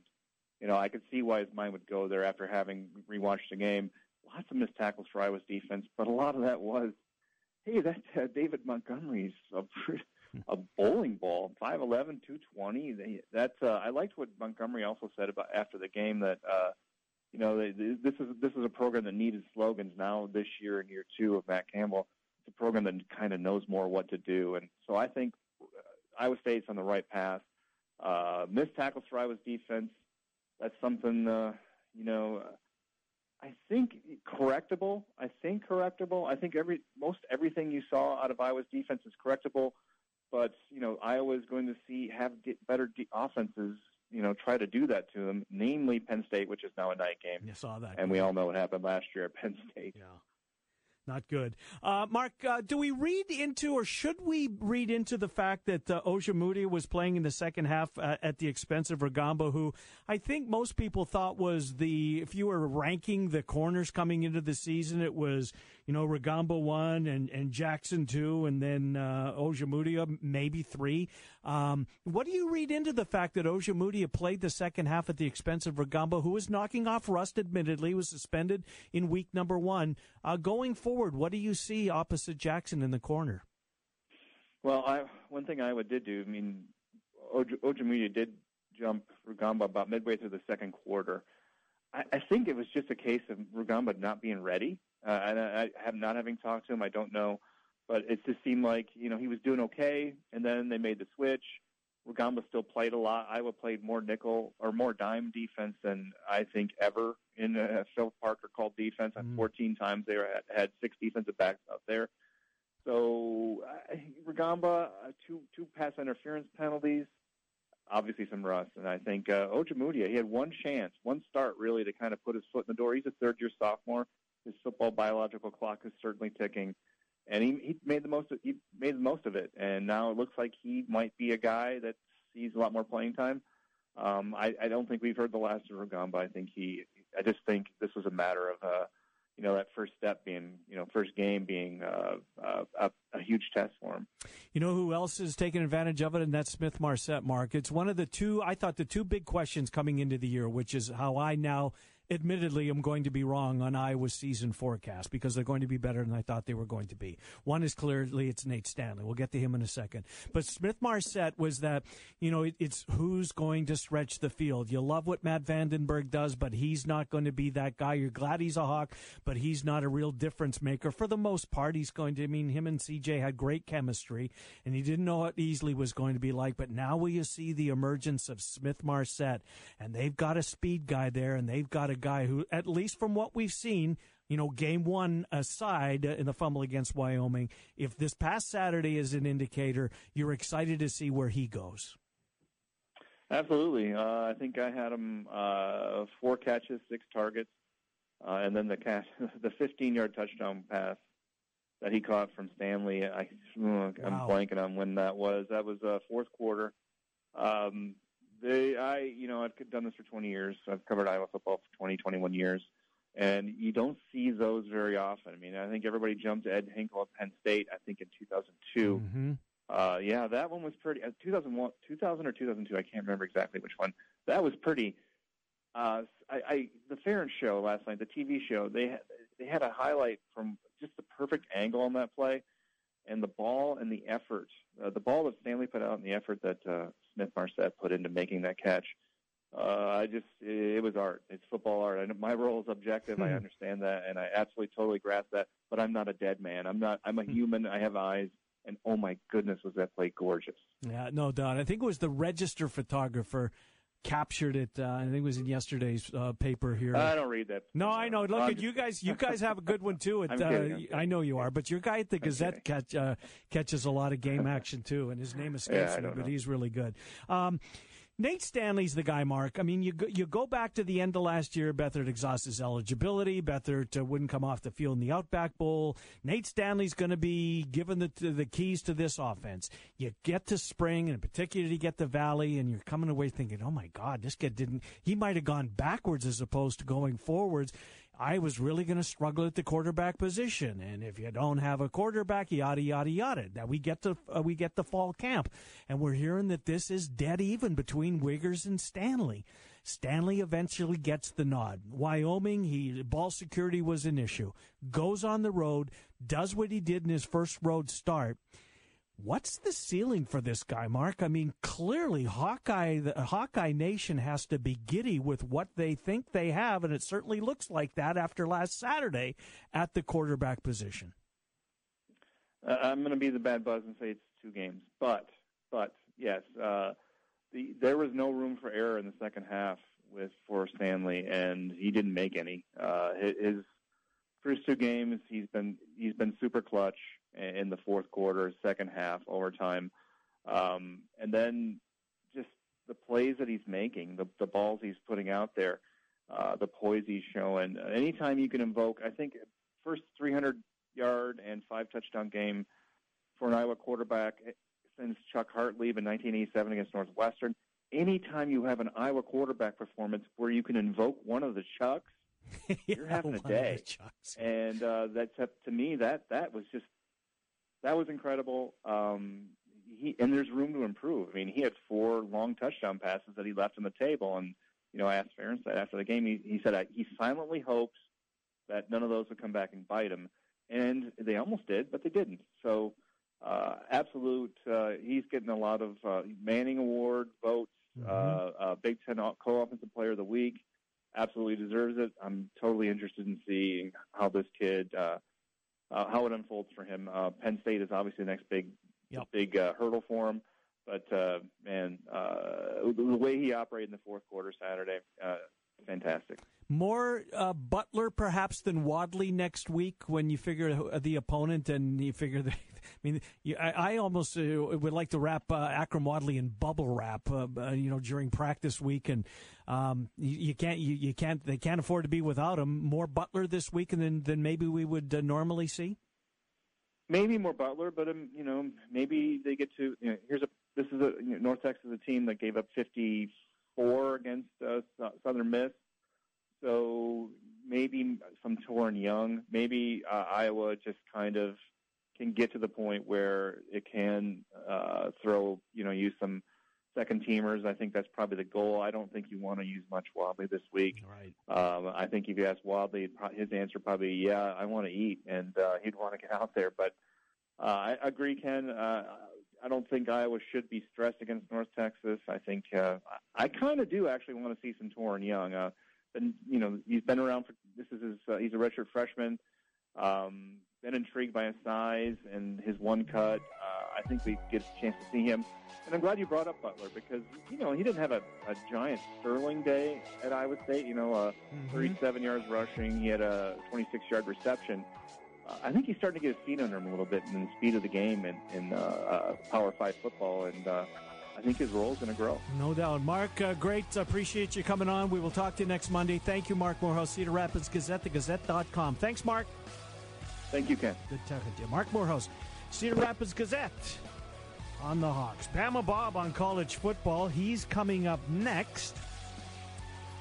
you know, I could see why his mind would go there after having rewatched the game lots of missed tackles for Iowa's defense, but a lot of that was, hey, that uh, David Montgomery's a, a bowling ball, 5'11", 220. They, that's uh, I liked what Montgomery also said about after the game that uh, you know they, this is this is a program that needed slogans. Now this year and year two of Matt Campbell, it's a program that kind of knows more what to do, and so I think uh, Iowa State's on the right path. Uh, missed tackles for Iowa's defense. That's something uh, you know. Uh, I think correctable. I think correctable. I think every most everything you saw out of Iowa's defense is correctable, but you know Iowa is going to see have better de- offenses. You know, try to do that to them, namely Penn State, which is now a night game. You saw that, and we all know what happened last year at Penn State. Yeah. Not good. Uh, Mark, uh, do we read into or should we read into the fact that uh, Ojemudia was playing in the second half uh, at the expense of Rugamba, who I think most people thought was the, if you were ranking the corners coming into the season, it was you know, Rugamba one and, and Jackson two, and then uh, Ojemudia maybe three. Um, what do you read into the fact that Ojemudia played the second half at the expense of Rugamba, who was knocking off rust, admittedly, was suspended in week number one. Uh, going forward, what do you see opposite Jackson in the corner? Well, I, one thing Iowa did do, I mean, Ojemudia did jump Rugamba about midway through the second quarter. I, I think it was just a case of Rugamba not being ready. Uh, and I, I have not having talked to him, I don't know, but it just seemed like you know he was doing okay, and then they made the switch. Rugamba still played a lot. Iowa played more nickel or more dime defense than I think ever in a Phil Parker called defense. Mm. 14 times they were, had six defensive backs out there. So uh, Rugamba, uh, two two pass interference penalties, obviously some rust, and I think uh, Ojemudia he had one chance, one start really to kind of put his foot in the door. He's a third year sophomore his football biological clock is certainly ticking, and he, he made the most of, he made the most of it. And now it looks like he might be a guy that sees a lot more playing time. Um, I, I don't think we've heard the last of Rugamba. I think he. I just think this was a matter of, uh, you know, that first step being, you know, first game being uh, uh, a, a huge test for him. You know who else is taking advantage of it, and that's Smith Marsette. Mark, it's one of the two. I thought the two big questions coming into the year, which is how I now admittedly am going to be wrong on Iowa's season forecast because they're going to be better than I thought they were going to be. One is clearly it's Nate Stanley. We'll get to him in a second. But Smith Marsette was that, you know, it, it's who's going to stretch the field. You love what Matt VandeBerg does, but he's not going to be that guy. You're glad he's a Hawk, but he's not a real difference maker. For the most part, he's going to, I mean, him and CJ had great chemistry, and he didn't know what Easley was going to be like. But now you see the emergence of Smith Marsette, and they've got a speed guy there, and they've got a guy who, at least from what we've seen, you know, game one aside in the fumble against Wyoming, if this past Saturday is an indicator, you're excited to see where he goes. Absolutely. Uh, I think I had him uh, four catches, six targets, uh, and then the catch, [laughs] the 15-yard touchdown pass that he caught from Stanley. I, [laughs] I'm wow. blanking on when that was. That was uh, fourth quarter. Um, they, I, you know, I've done this for 20 years. I've covered Iowa football for 20, 21 years, and you don't see those very often. I mean, I think everybody jumped to Ed Hinkel at Penn State. I think in 2002. Mm-hmm. Uh, yeah, that one was pretty. Uh, 2001, 2000 or 2002. I can't remember exactly which one. That was pretty. Uh, I, I the Ferentz show last night, the TV show. They had, they had a highlight from just the perfect angle on that play, and the ball and the effort. Uh, the ball that Stanley put out and the effort that uh, Smith Marsette put into making that catch. Uh, I just, it, it was art. It's football art. And my role is objective. I hmm. understand that, and I absolutely, totally grasp that. But I'm not a dead man. I'm not. I'm a hmm. human. I have eyes, and oh my goodness, was that play gorgeous! Yeah, no doubt. I think it was the register photographer captured it. Uh, I think it was in yesterday's uh, paper here. I don't read that. No, I know. Look at you guys. You guys have a good one too. At, uh, kidding. I know you are, but your guy at the Gazette catch, uh, catches a lot of game action too, and his name [laughs] escapes Yeah, me, but know. he's really good. Um, Nate Stanley's the guy, Mark. I mean, you go, you go back to the end of last year. Beathard exhausts his eligibility. Beathard uh, wouldn't come off the field in the Outback Bowl. Nate Stanley's going to be given the the keys to this offense. You get to spring, and in particular, you get the Valley, and you're coming away thinking, "Oh my God, this kid didn't. He might have gone backwards as opposed to going forwards." I was really going to struggle at the quarterback position, and if you don't have a quarterback, yada yada yada. That we get to uh, we get the fall camp, and we're hearing that this is dead even between Wiegers and Stanley. Stanley eventually gets the nod. Wyoming, he ball security was an issue. Goes on the road, does what he did in his first road start. What's the ceiling for this guy, Mark? I mean, clearly Hawkeye, the Hawkeye Nation has to be giddy with what they think they have, and it certainly looks like that after last Saturday at the quarterback position. Uh, I'm going to be the bad buzz and say it's two games, but but yes, uh, the there was no room for error in the second half with for Stanley, and he didn't make any. Uh, his his first two games, he's been he's been super clutch in the fourth quarter, second half, overtime, um, and then just the plays that he's making, the the balls he's putting out there, uh, the poise he's showing. Anytime you can invoke, I think first 300 yard and five touchdown game for an Iowa quarterback since Chuck Hartlieb in 1987 against Northwestern. Anytime you have an Iowa quarterback performance where you can invoke one of the Chucks, [laughs] you're having a one of the day. And uh, that's up to me. That that was just that was incredible. Um, he and there's room to improve. I mean, he had four long touchdown passes that he left on the table, and you know, I asked Ferentz after the game. He, he said uh, he silently hopes that none of those would come back and bite him, and they almost did, but they didn't. So, uh, absolute. Uh, he's getting a lot of uh, Manning Award votes. Uh, uh, Big Ten Co-Offensive Player of the Week. Absolutely deserves it. I'm totally interested in seeing how this kid, uh, uh, how it unfolds for him. Uh, Penn State is obviously the next big, Yep. big uh, hurdle for him. But uh, man, uh, the the way he operated in the fourth quarter Saturday, uh, fantastic. More uh, Butler perhaps than Wadley next week when you figure the opponent and you figure that. I mean, I, I almost uh, would like to wrap uh, Akrum Wadley in bubble wrap, uh, uh, you know, during practice week, and um, you, you can't, you, you can't, they can't afford to be without him. More Butler this week than than maybe we would uh, normally see. maybe more Butler, but um, you know, maybe they get to. You know, here's a. This is a you know, North Texas a team that gave up 54 against uh, Southern Miss, so maybe some Toren Young. Maybe uh, Iowa just kind of can get to the point where it can uh, throw, you know, use some second teamers. I think that's probably the goal. I don't think you want to use much Wadley this week. Right. Um, I think if you ask Wadley, his answer probably, yeah, I want to eat, and uh, he'd want to get out there. But uh, I agree, Ken. Uh, I don't think Iowa should be stressed against North Texas. I think uh, I kind of do actually want to see some Toren Young. Uh, and you know, he's been around for this is his. Uh, he's a redshirt freshman. Um, been intrigued by his size and his one cut. Uh, I think we get a chance to see him. And I'm glad you brought up Butler because you know he didn't have a, a giant Sterling day at Iowa State. You know, uh, 37 yards rushing. He had a 26 yard reception. Uh, I think he's starting to get his feet under him a little bit in the speed of the game in, in uh, uh, Power Five football, and uh, I think his role is going to grow. No doubt. Mark, uh, great. Appreciate you coming on. We will talk to you next Monday. Thank you, Marc Morehouse, Cedar Rapids Gazette, thegazette.com. Thanks, Mark. Thank you, Ken. Good talking to you. Marc Morehouse, Cedar Rapids Gazette on the Hawks. Bama Bob on college football. He's coming up next.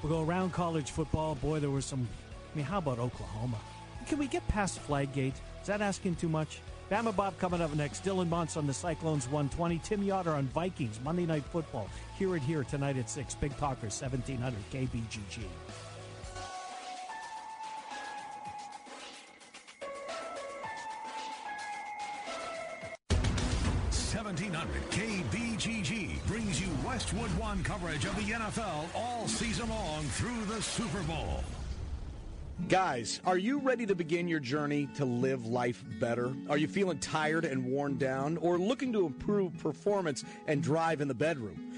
We'll go around college football. Boy, there was some. I mean, how about Oklahoma? Can we get past Flaggate? Is that asking too much? Bama Bob coming up next. Dylan Montz on the Cyclones 120. Tim Yotter on Vikings Monday Night Football. Hear it here tonight at 6. Big Talker 1700 KBGG. Coverage of the NFL all season long through the Super Bowl. Guys, are you ready to begin your journey to live life better? Are you feeling tired and worn down or looking to improve performance and drive in the bedroom?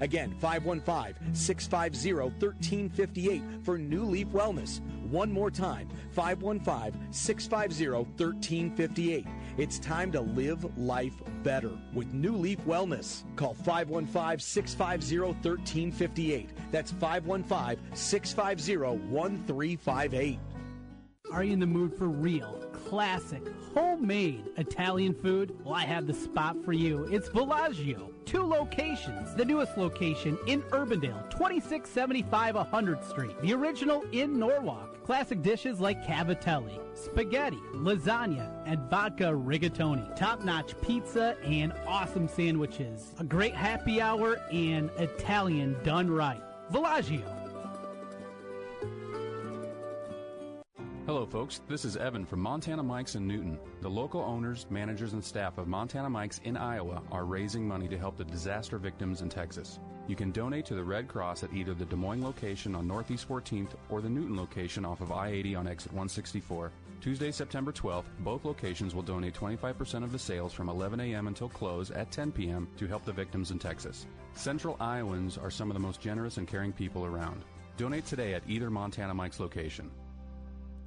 Again, 515 650 1358 for New Leaf Wellness. One more time 515 650 1358. It's time to live life better with New Leaf Wellness. Call 515 650 1358. That's 515 650 1358. Are you in the mood for real, classic, homemade Italian food? Well, I have the spot for you. It's Villaggio. Two locations. The newest location in Urbandale, 2675 100th Street. The original in Norwalk. Classic dishes like cavatelli, spaghetti, lasagna, and vodka rigatoni. Top-notch pizza and awesome sandwiches. A great happy hour and Italian done right. Villaggio. Hello, folks. This is Evan from Montana Mike's in Newton. The local owners, managers, and staff of Montana Mike's in Iowa are raising money to help the disaster victims in Texas. You can donate to the Red Cross at either the Des Moines location on Northeast 14th or the Newton location off of I 80 on exit 164. Tuesday, September 12th, both locations will donate 25% of the sales from 11 a.m. until close at 10 p.m. to help the victims in Texas. Central Iowans are some of the most generous and caring people around. Donate today at either Montana Mike's location.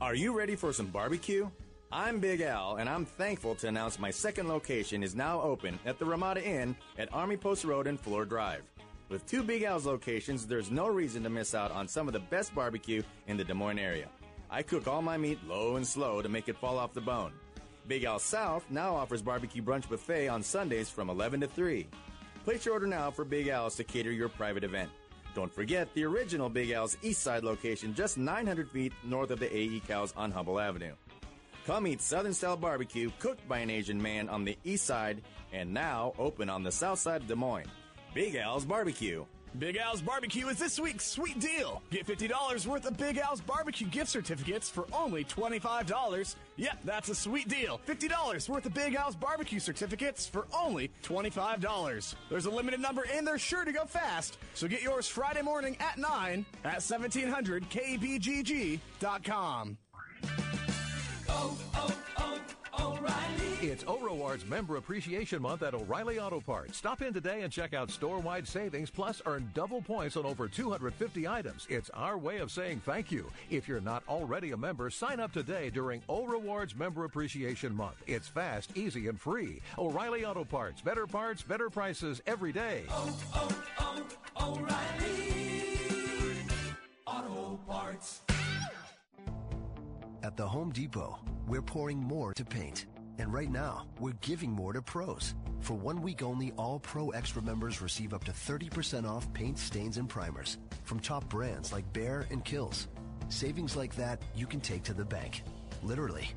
Are you ready for some barbecue? I'm Big Al, and I'm thankful to announce my second location is now open at the Ramada Inn at Army Post Road and Fleur Drive. With two Big Al's locations, there's no reason to miss out on some of the best barbecue in the Des Moines area. I cook all my meat low and slow to make it fall off the bone. Big Al South now offers barbecue brunch buffet on Sundays from 11 to 3. Place your order now for Big Al's to cater your private event. Don't forget the original Big Al's East Side location just 900 feet north of the AE Cows on Hubbell Avenue. Come eat Southern style barbecue cooked by an Asian man on the east side and now open on the south side of Des Moines. Big Al's Barbecue. Big Al's Barbecue is this week's sweet deal. Get $50 worth of Big Al's Barbecue gift certificates for only $25. Yep, that's a sweet deal. $50 worth of Big Al's Barbecue certificates for only $25. There's a limited number and they're sure to go fast. So get yours Friday morning at 9 at 1700kbgg.com. Oh, oh. It's O Rewards Member Appreciation Month at O'Reilly Auto Parts. Stop in today and check out store-wide savings plus earn double points on over 250 items. It's our way of saying thank you. If you're not already a member, sign up today during O Rewards Member Appreciation Month. It's fast, easy, and free. O'Reilly Auto Parts. Better parts, better prices every day. Oh, oh, oh, O'Reilly. Auto Parts. At the Home Depot, we're pouring more to paint. And right now, we're giving more to pros. For one week only, all Pro Extra members receive up to 30% off paint, stains, and primers from top brands like Behr and Kilz. Savings like that you can take to the bank. Literally.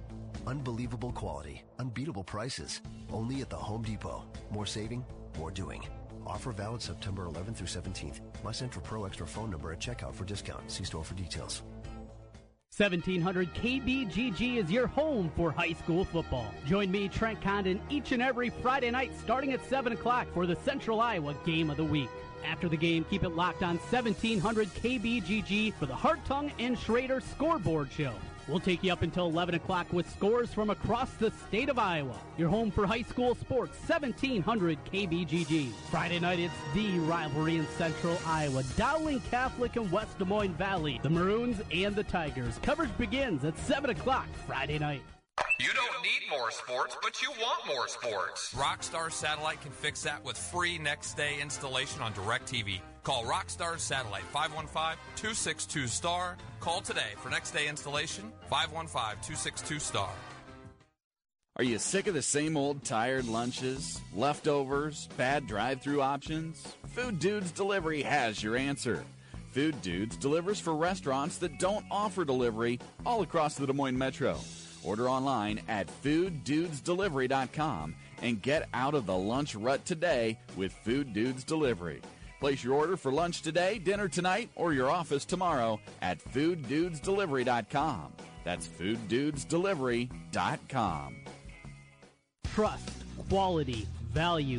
Unbelievable quality, unbeatable prices. Only at the Home Depot. More saving, more doing. Offer valid September 11th through 17th. Must enter Pro Extra phone number at checkout for discount. See store for details. 1700 KBGG is your home for high school football. Join me, Trent Condon, each and every Friday night starting at 7 o'clock for the Central Iowa Game of the Week. After the game, keep it locked on 1700 KBGG for the Hartung and Schrader Scoreboard Show. We'll take you up until 11 o'clock with scores from across the state of Iowa. Your home for high school sports, 1700 KBGG. Friday night, it's the rivalry in central Iowa. Dowling Catholic and West Des Moines Valley. The Maroons and the Tigers. Coverage begins at 7 o'clock Friday night. You don't need more sports, but you want more sports. Rockstar Satellite can fix that with free next day installation on DirecTV. Call Rockstar Satellite 515 262 STAR. Call today for next day installation 515 262 STAR. Are you sick of the same old tired lunches, leftovers, bad drive through options? Food Dudes Delivery has your answer. Food Dudes delivers for restaurants that don't offer delivery all across the Des Moines Metro. Order online at fooddudesdelivery.com and get out of the lunch rut today with Food Dudes Delivery. Place your order for lunch today, dinner tonight, or your office tomorrow at fooddudesdelivery.com. That's fooddudesdelivery.com. Trust, quality, value.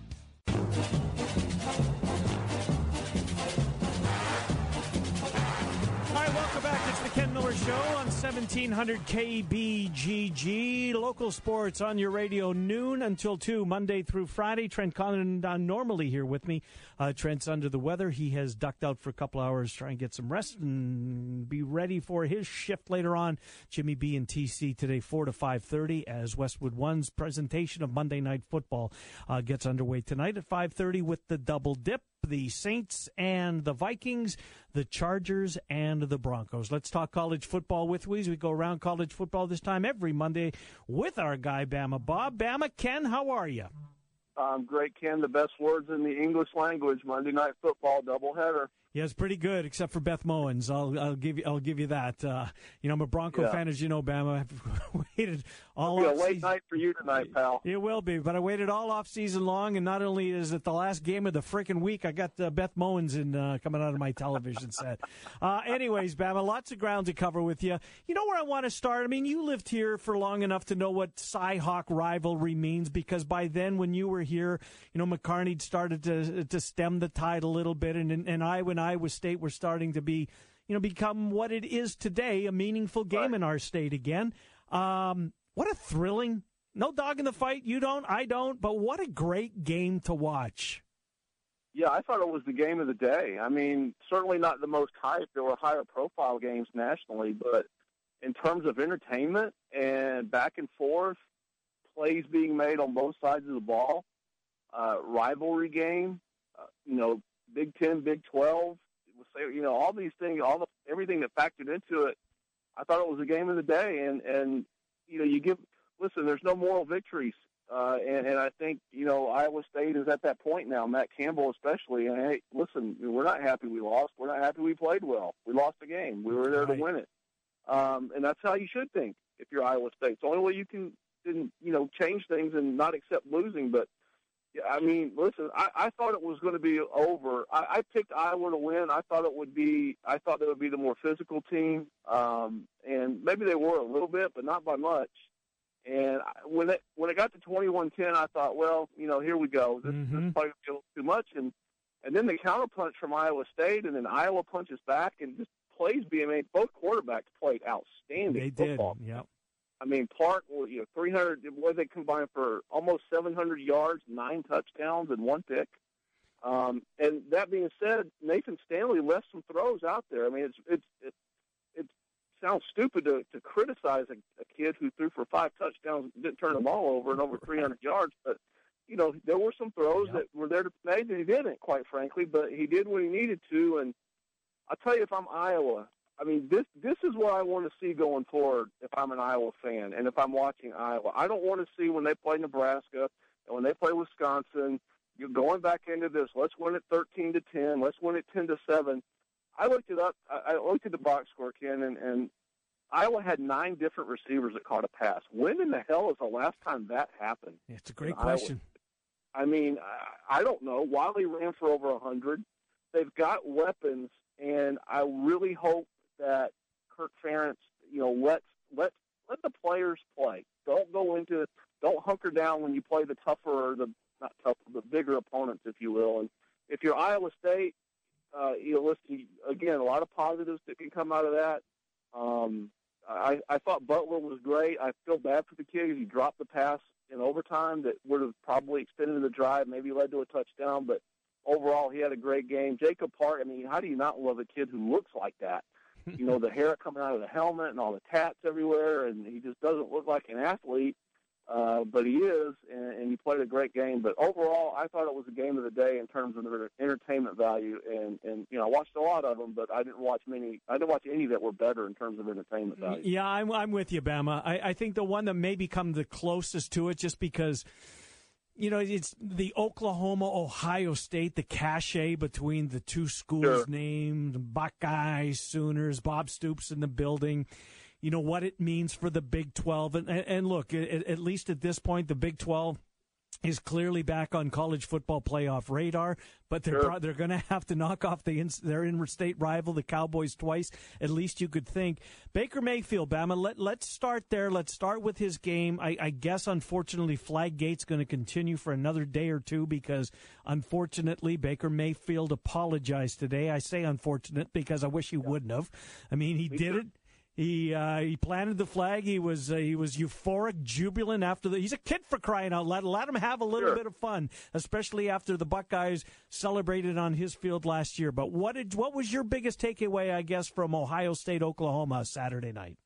はあはあはあ。Back. It's the Ken Miller Show on 1700 KBGG. Local sports on your radio, noon until 2, Monday through Friday. Trent Condon normally here with me. Uh, Trent's under the weather. He has ducked out for a couple hours, try and get some rest and be ready for his shift later on. Jimmy B and TC today, 4 to 5.30 as Westwood One's presentation of Monday Night Football uh, gets underway tonight at 5.30 with the double dip the Saints and the Vikings, the Chargers and the Broncos. Let's talk college football with we. We go around college football this time every Monday with our guy Bama Bob. Bama Ken, how are you? Um, great, Ken. The best words in the English language. Monday Night Football doubleheader. Yeah, it's pretty good, except for Beth Mowins. I'll I'll give you I'll give you that. Uh, you know, I'm a Bronco Yeah. fan, as you know, Bama. I've [laughs] waited all It'll be a late season- night for you tonight, pal. It will be, but I waited all off season long, and not only is it the last game of the freaking week, I got uh, Beth Mowins in uh, coming out of my television set. [laughs] Uh, anyways, Bama, lots of ground to cover with you. You know where I want to start? I mean, you lived here for long enough to know what Cy-Hawk rivalry means, because by then, when you were here, you know McCarney started to to stem the tide a little bit, and and, Iowa and Iowa State were starting to be, you know, become what it is today, a meaningful game in our state again. Um, what a thrilling no dog in the fight. You don't, I don't, but what a great game to watch. Yeah, I thought it was the game of the day. I mean, certainly not the most hype. There were higher profile games nationally, but in terms of entertainment and back and forth, plays being made on both sides of the ball, uh, rivalry game, uh, you know, Big Ten, Big Twelve, you know, all these things, all the everything that factored into it. I thought it was a game of the day, and and you know, you give listen. There's no moral victories, uh, and and I think you know Iowa State is at that point now. Matt Campbell especially. And hey, listen, we're not happy we lost. We're not happy we played well. We lost the game. We were there to win it, um, and that's how you should think if you're Iowa State. It's the only way you can, can you know change things and not accept losing, but. Yeah, I mean, listen, I, I thought it was going to be over. I, I picked Iowa to win. I thought it would be. I thought they would be the more physical team, um, and maybe they were a little bit, but not by much. And I- when it when it got to twenty one ten, I thought, well, you know, here we go. This, this is probably a little too much. And and then the counterpunch from Iowa State, and then Iowa punches back, and just plays being made. Both quarterbacks played outstanding They did. football. Yep. I mean, Clark, you know, 300, what they combined for almost 700 yards, nine touchdowns, and one pick. Um, and that being said, Nathan Stanley left some throws out there. I mean, it's it's it, it sounds stupid to, to criticize a, a kid who threw for five touchdowns, and didn't turn the ball over, and over 300 yards, but you know, there were some throws that were there to be made, and he didn't, quite frankly. But he did what he needed to, and I'll tell you, if I'm Iowa, I mean, this this is what I want to see going forward. If I'm an Iowa fan, and if I'm watching Iowa, I don't want to see when they play Nebraska and when they play Wisconsin. You're going back into this. Let's win it 13 to 10. Let's win it 10 to 7. I looked it up. I, looked at the box score, Ken, and, and Iowa had nine different receivers that caught a pass. When in the hell is the last time that happened? It's a great in Iowa? question. I mean, I, I don't know. Wadley ran for over a hundred. They've got weapons, and I really hope that Kirk Ferentz, you know, let let let the players play. Don't go into, don't hunker down when you play the tougher or the not tougher, the bigger opponents, if you will. And if you're Iowa State, uh, you know, listen again, a lot of positives that can come out of that. Um, I, I thought Butler was great. I feel bad for the kid. He dropped the pass in overtime that would have probably extended the drive, maybe led to a touchdown. But overall, he had a great game. Jacob Park. I mean, how do you not love a kid who looks like that? You know, the hair coming out of the helmet and all the tats everywhere, and he just doesn't look like an athlete. Uh, but he is, and, and he played a great game. But overall, I thought it was a game of the day in terms of the entertainment value. And and you know, I watched a lot of them, but I didn't watch many. I didn't watch any that were better in terms of entertainment value. Yeah, I'm I'm with you, Bama. I, I think the one that may become the closest to it, just because you know, it's the Oklahoma Ohio State, the cachet between the two schools' Sure. names, Buckeyes, Sooners, Bob Stoops in the building. You know what it means for the Big Twelve, and, and, and look, at, at least at this point, the Big Twelve is clearly back on college football playoff radar, but they're Sure. pro- they're going [laughs] to have to knock off the ins- their in-state rival, the Cowboys, twice. At least you could think. Baker Mayfield, Bama. Let let's start there. Let's start with his game. I, I guess unfortunately, Flaggate's going to continue for another day or two because unfortunately, Baker Mayfield apologized today. I say unfortunate because I wish he wouldn't have. I mean, he did it. He uh, he planted the flag. He was uh, he was euphoric, jubilant after the. He's a kid for crying out loud. Let him have a little Sure. bit of fun, especially after the Buckeyes celebrated on his field last year. But what did what was your biggest takeaway? I guess from Ohio State, Oklahoma Saturday night.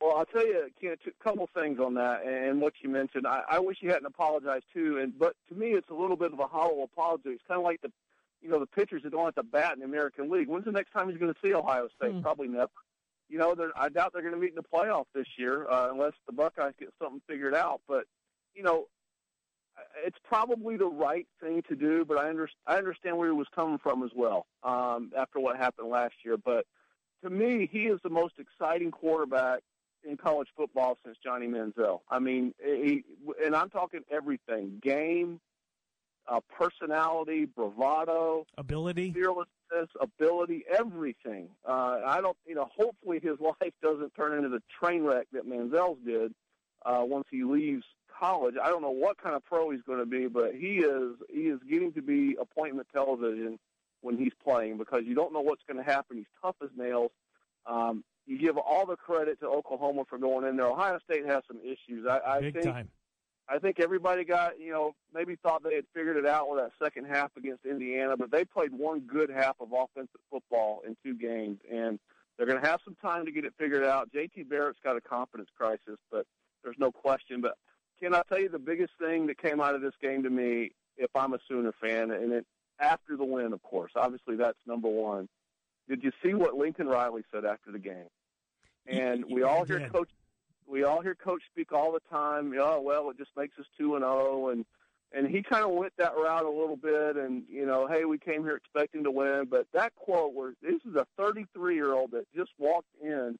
Well, I'll tell you, Ken, a couple things on that and what you mentioned. I, I wish you hadn't apologized too. And but to me, it's a little bit of a hollow apology. It's kind of like the, you know, the pitchers that don't have to bat in the American League. When's the next time he's going to see Ohio State? Probably never. You know, they're, I doubt they're going to meet in the playoff this year uh, unless the Buckeyes get something figured out. But you know, it's probably the right thing to do. But I, under, I understand where he was coming from as well um, after what happened last year. But to me, he is the most exciting quarterback in college football since Johnny Manziel. I mean, he, and I'm talking everything: game, uh, personality, bravado, ability, ability, everything. Uh, I don't, you know, hopefully his [laughs] life doesn't turn into the train wreck that Manziel's did uh, once he leaves college. I don't know what kind of pro he's going to be, but he is he is getting to be appointment television when he's playing because you don't know what's going to happen. He's tough as nails. Um, you give all the credit to Oklahoma for going in there. Ohio State has some issues. I, I Big think time. I think everybody got, you know, maybe thought they had figured it out with that second half against Indiana, but they played one good half of offensive football in two games, and they're going to have some time to get it figured out. JT Barrett's got a confidence crisis, but there's no question. But can I tell you the biggest thing that came out of this game to me, if I'm a Sooner fan, and it, after the win, of course, obviously that's number one. Did you see what Lincoln Riley said after the game? And we all hear. Coach we all hear coach speak all the time. Oh well, it just makes us two and zero, and and he kind of went that route a little bit. And you know, hey, we came here expecting to win, but that quote where this is a 33 year old that just walked in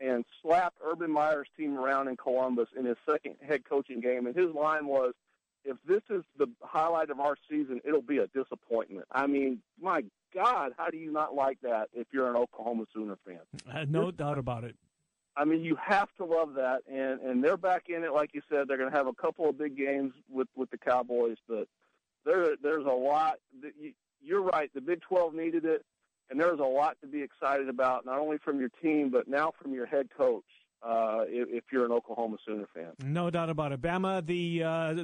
and slapped Urban Meyer's team around in Columbus in his second head coaching game, and his line was. If this is the highlight of our season, it'll be a disappointment. I mean, my God, how do you not like that if you're an Oklahoma Sooner fan? Uh, no doubt about it. I mean, you have to love that, and and they're back in it, like you said. They're going to have a couple of big games with with the Cowboys, but there there's a lot. That you, you're right. The Big 12 needed it, and there's a lot to be excited about, not only from your team, but now from your head coach. Uh, if, you're an Oklahoma Sooner fan. No doubt about it. Bama, the uh,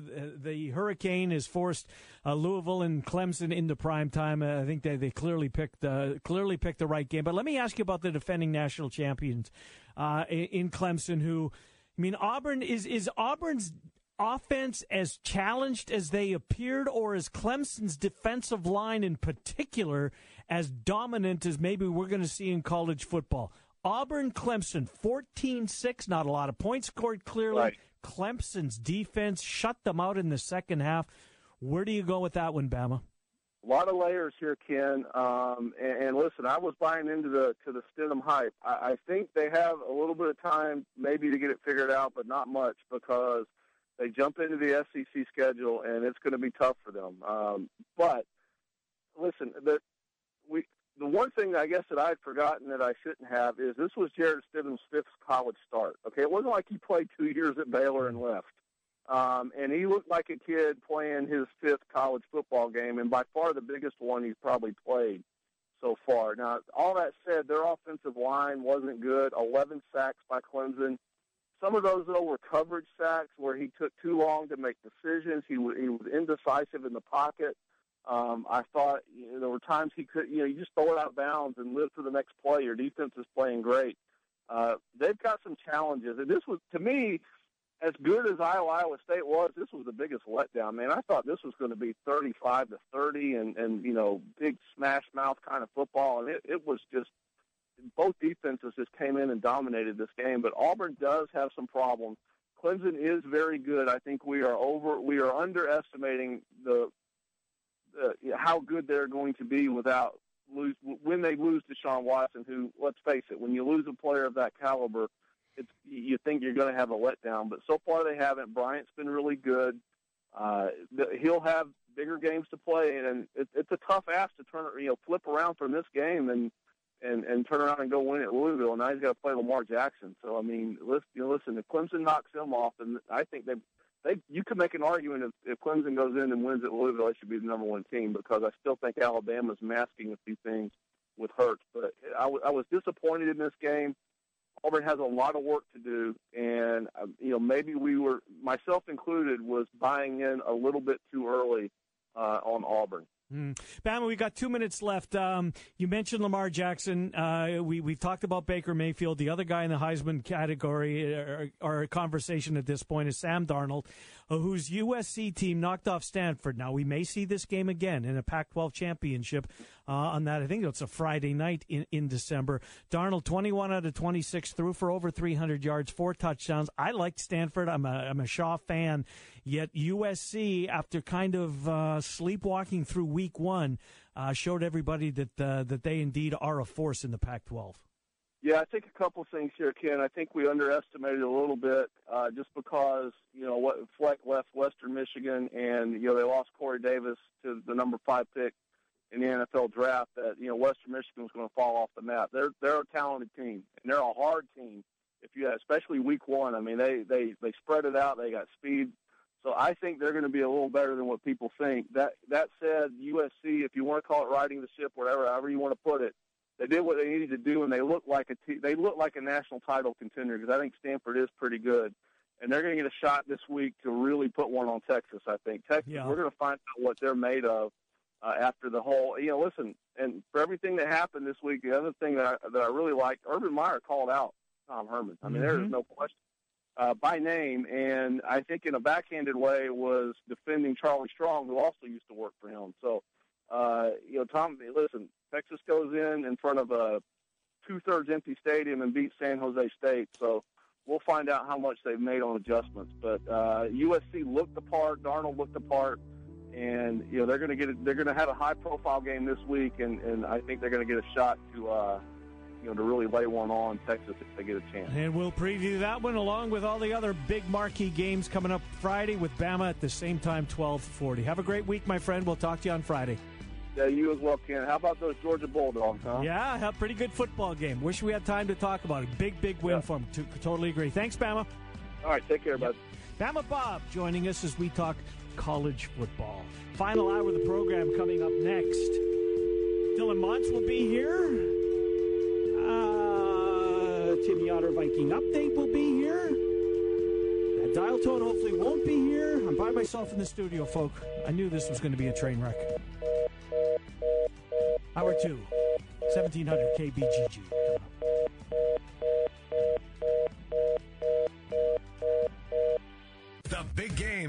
the, hurricane has forced uh, Louisville and Clemson into prime time. Uh, I think they, they clearly picked uh, clearly picked the right game. But let me ask you about the defending national champions uh, in Clemson. Who, I mean, Auburn is is Auburn's offense as challenged as they appeared, or is Clemson's defensive line in particular as dominant as maybe we're going to see in college football? Auburn Clemson 14-6 not a lot of points scored clearly Right. Clemson's defense shut them out in the second half where do you go with that one Bama A lot of layers here, Ken. Um, and, and listen, I was buying into the to the Stidham hype. I, I think they have a little bit of time, maybe, to get it figured out, but not much because they jump into the SEC schedule, and it's going to be tough for them. Um, but listen, the we the one thing I guess that I'd forgotten that I shouldn't have is this was Jarrett Stidham's fifth college start. Okay, it wasn't like he played two years at Baylor and left. Um, and he looked like a kid playing his fifth college football game, and by far the biggest one he's probably played. so far. Now, all that said, their offensive line wasn't good. 11 sacks by Clemson. Some of those, though, were coverage sacks where he took too long to make decisions. He, w- he was indecisive in the pocket. Um, I thought you know, there were times he could, you know, you just throw it out bounds and live for the next play. Your defense is playing great. Uh, they've got some challenges, and this was, to me, as good as Iowa Iowa State was, this was the biggest letdown. Man, I thought this was going to be 35 to 30, and and you know, big smash mouth kind of football, and it, it was just both defenses just came in and dominated this game. But Auburn does have some problems. Clemson is very good. I think we are over. We are underestimating the, the how good they're going to be without lose when they lose Deshaun Watson. Who, let's face it, when you lose a player of that caliber, it's you think you're going to have a letdown. But so far they haven't. Bryant's been really good. Uh, he'll have bigger games to play, and it, it's a tough ask to turn you know flip around from this game and and and turn around and go win at Louisville. And now he's got to play Lamar Jackson. So I mean, listen, you know, listen, if Clemson knocks him off, and I think they they you could make an argument if, if Clemson goes in and wins at Louisville, they should be the number one team because I still think Alabama's masking a few things with Hurts. But I, w- I was disappointed in this game. Auburn has a lot of work to do, and uh, you know maybe we were, myself included, was buying in a little bit too early uh, on Auburn. Mm. Bama, we got two minutes left. Um, you mentioned Lamar Jackson. Uh, we we've talked about Baker Mayfield. The other guy in the Heisman category, or, or conversation at this point, is Sam Darnold, uh, whose USC team knocked off Stanford. Now we may see this game again in a Pac-12 championship uh, on that. I think it's a Friday night in in December. Darnold, 21 out of 26, threw for over 300 yards, four touchdowns. I liked Stanford. I'm a I'm a Shaw fan. Yet USC, after kind of uh, sleepwalking through Week One, uh, showed everybody that uh, that they indeed are a force in the Pac-12. Yeah, I think a couple things here, Ken. I think we underestimated a little bit uh, just because you know what Fleck left Western Michigan, and you know they lost Corey Davis to the number five pick in the NFL draft. That you know Western Michigan was going to fall off the map. They're they're a talented team, and they're a hard team. If you especially week one, I mean they they they spread it out. They got speed. So I think they're going to be a little better than what people think. That that said, USC, if you want to call it riding the ship, whatever, however you want to put it, they did what they needed to do, and they look like a te- they look like a national title contender because I think Stanford is pretty good, and they're going to get a shot this week to really put one on Texas. I think Texas. Yeah. We're going to find out what they're made of uh, after the whole. You know, listen, and for everything that happened this week, the other thing that I, that I really liked, Urban Meyer called out Tom Herman. I mean, there is Mhm. no question uh, by name, and I think in a backhanded way was defending Charlie Strong, who also used to work for him. So, uh, you know, Tom, listen, Texas goes in in front of a two-thirds empty stadium and beats San Jose State. So we'll find out how much they've made on adjustments. But uh, USC looked the part, Darnold looked the part, and you know they're going to get a, they're going to have a high-profile game this week, and, and I think they're going to get a shot to. Uh, you know, to really lay one on Texas if they get a chance. And we'll preview that one along with all the other big marquee games coming up Friday with Bama at the same time, 1240. Have a great week, my friend. We'll talk to you on Friday. Yeah, you as well, Ken. How about those Georgia Bulldogs, huh? Yeah, a pretty good football game. Wish we had time to talk about it. Big, big win for them. To, totally agree. Thanks, Bama. All right, take care, bud. Bama Bob joining us as we talk college football. Final hour of the program coming up next. Dylan Montz will be here. Uh, Tim Yotter Viking Update will be here. That dial tone hopefully won't be here. I'm by myself in the studio, folk. I knew this was going to be a train wreck. Hour two, 1700 KBGG.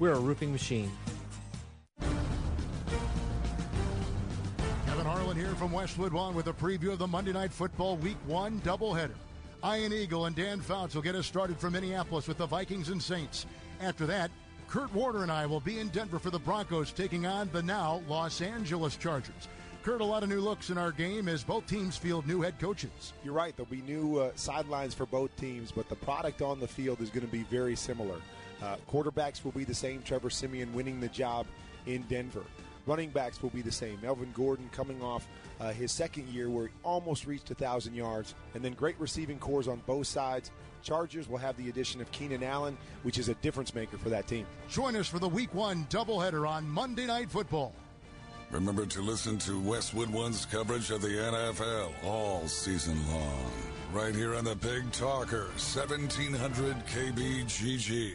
We're a roofing machine. Kevin Harlan here from Westwood One with a preview of the Monday Night Football Week 1 doubleheader. Ian Eagle and Dan Fouts will get us started from Minneapolis with the Vikings and Saints. After that, Kurt Warner and I will be in Denver for the Broncos taking on the now Los Angeles Chargers. Kurt, a lot of new looks in our game as both teams field new head coaches. You're right. There'll be new uh, sidelines for both teams, but the product on the field is going to be very similar. Uh, quarterbacks will be the same. Trevor Siemian winning the job in Denver. Running backs will be the same. Melvin Gordon coming off uh, his second year where he almost reached 1,000 yards. And then great receiving corps on both sides. Chargers will have the addition of Keenan Allen, which is a difference maker for that team. Join us for the Week 1 doubleheader on Monday Night Football. Remember to listen to Westwood One's coverage of the NFL all season long. Right here on the Big Talker, 1700 KBGG.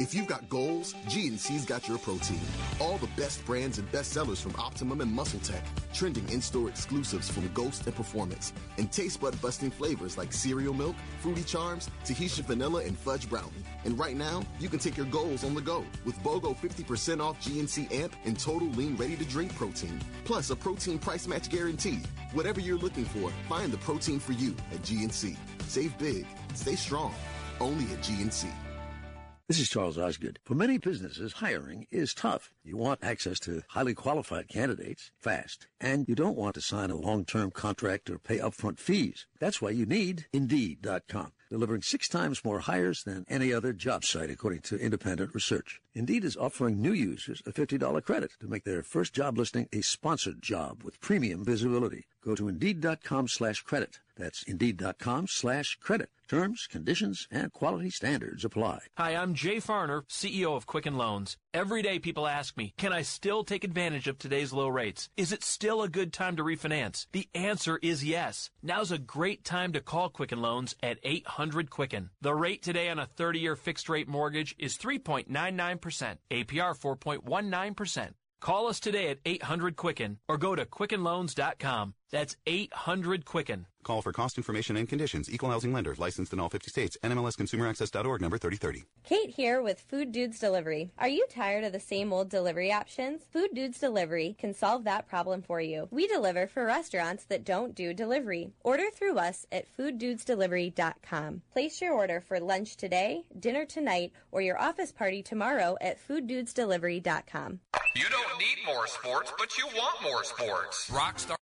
If you've got goals, GNC's got your protein. All the best brands and best sellers from Optimum and Muscle Tech. Trending in-store exclusives from Ghost and Performance. And taste bud busting flavors like cereal milk, fruity charms, Tahitian vanilla, and fudge brownie. And right now, you can take your goals on the go with BOGO 50% off GNC Amp and Total Lean Ready to Drink protein. Plus a protein price match guarantee. Whatever you're looking for, find the protein for you at GNC. Save big, stay strong. Only at GNC. This is Charles Osgood. For many businesses, hiring is tough. You want access to highly qualified candidates fast, and you don't want to sign a long-term contract or pay upfront fees. That's why you need Indeed.com, delivering six times more hires than any other job site, according to independent research. Indeed is offering new users a $50 credit to make their first job listing a sponsored job with premium visibility. Go to Indeed.com slash credit. That's Indeed.com slash credit. Terms, conditions, and quality standards apply. Hi, I'm Jay Farner, CEO of Quicken Loans. Every day people ask can I still take advantage of today's low rates? Is it still a good time to refinance? The answer is yes. Now's a great time to call Quicken Loans at 800 Quicken. The rate today on a 30-year fixed rate mortgage is 3.99%, APR 4.19%. Call us today at 800 Quicken or go to quickenloans.com. That's 800 Quicken. Call for cost information and conditions. Equal housing lender. Licensed in all 50 states. NMLSConsumerAccess.org number 3030. Kate here with Food Dudes Delivery. Are you tired of the same old delivery options? Food Dudes Delivery can solve that problem for you. We deliver for restaurants that don't do delivery. Order through us at fooddudesdelivery.com. Place your order for lunch today, dinner tonight, or your office party tomorrow at fooddudesdelivery.com. You don't need more sports, but you want more sports. Rockstar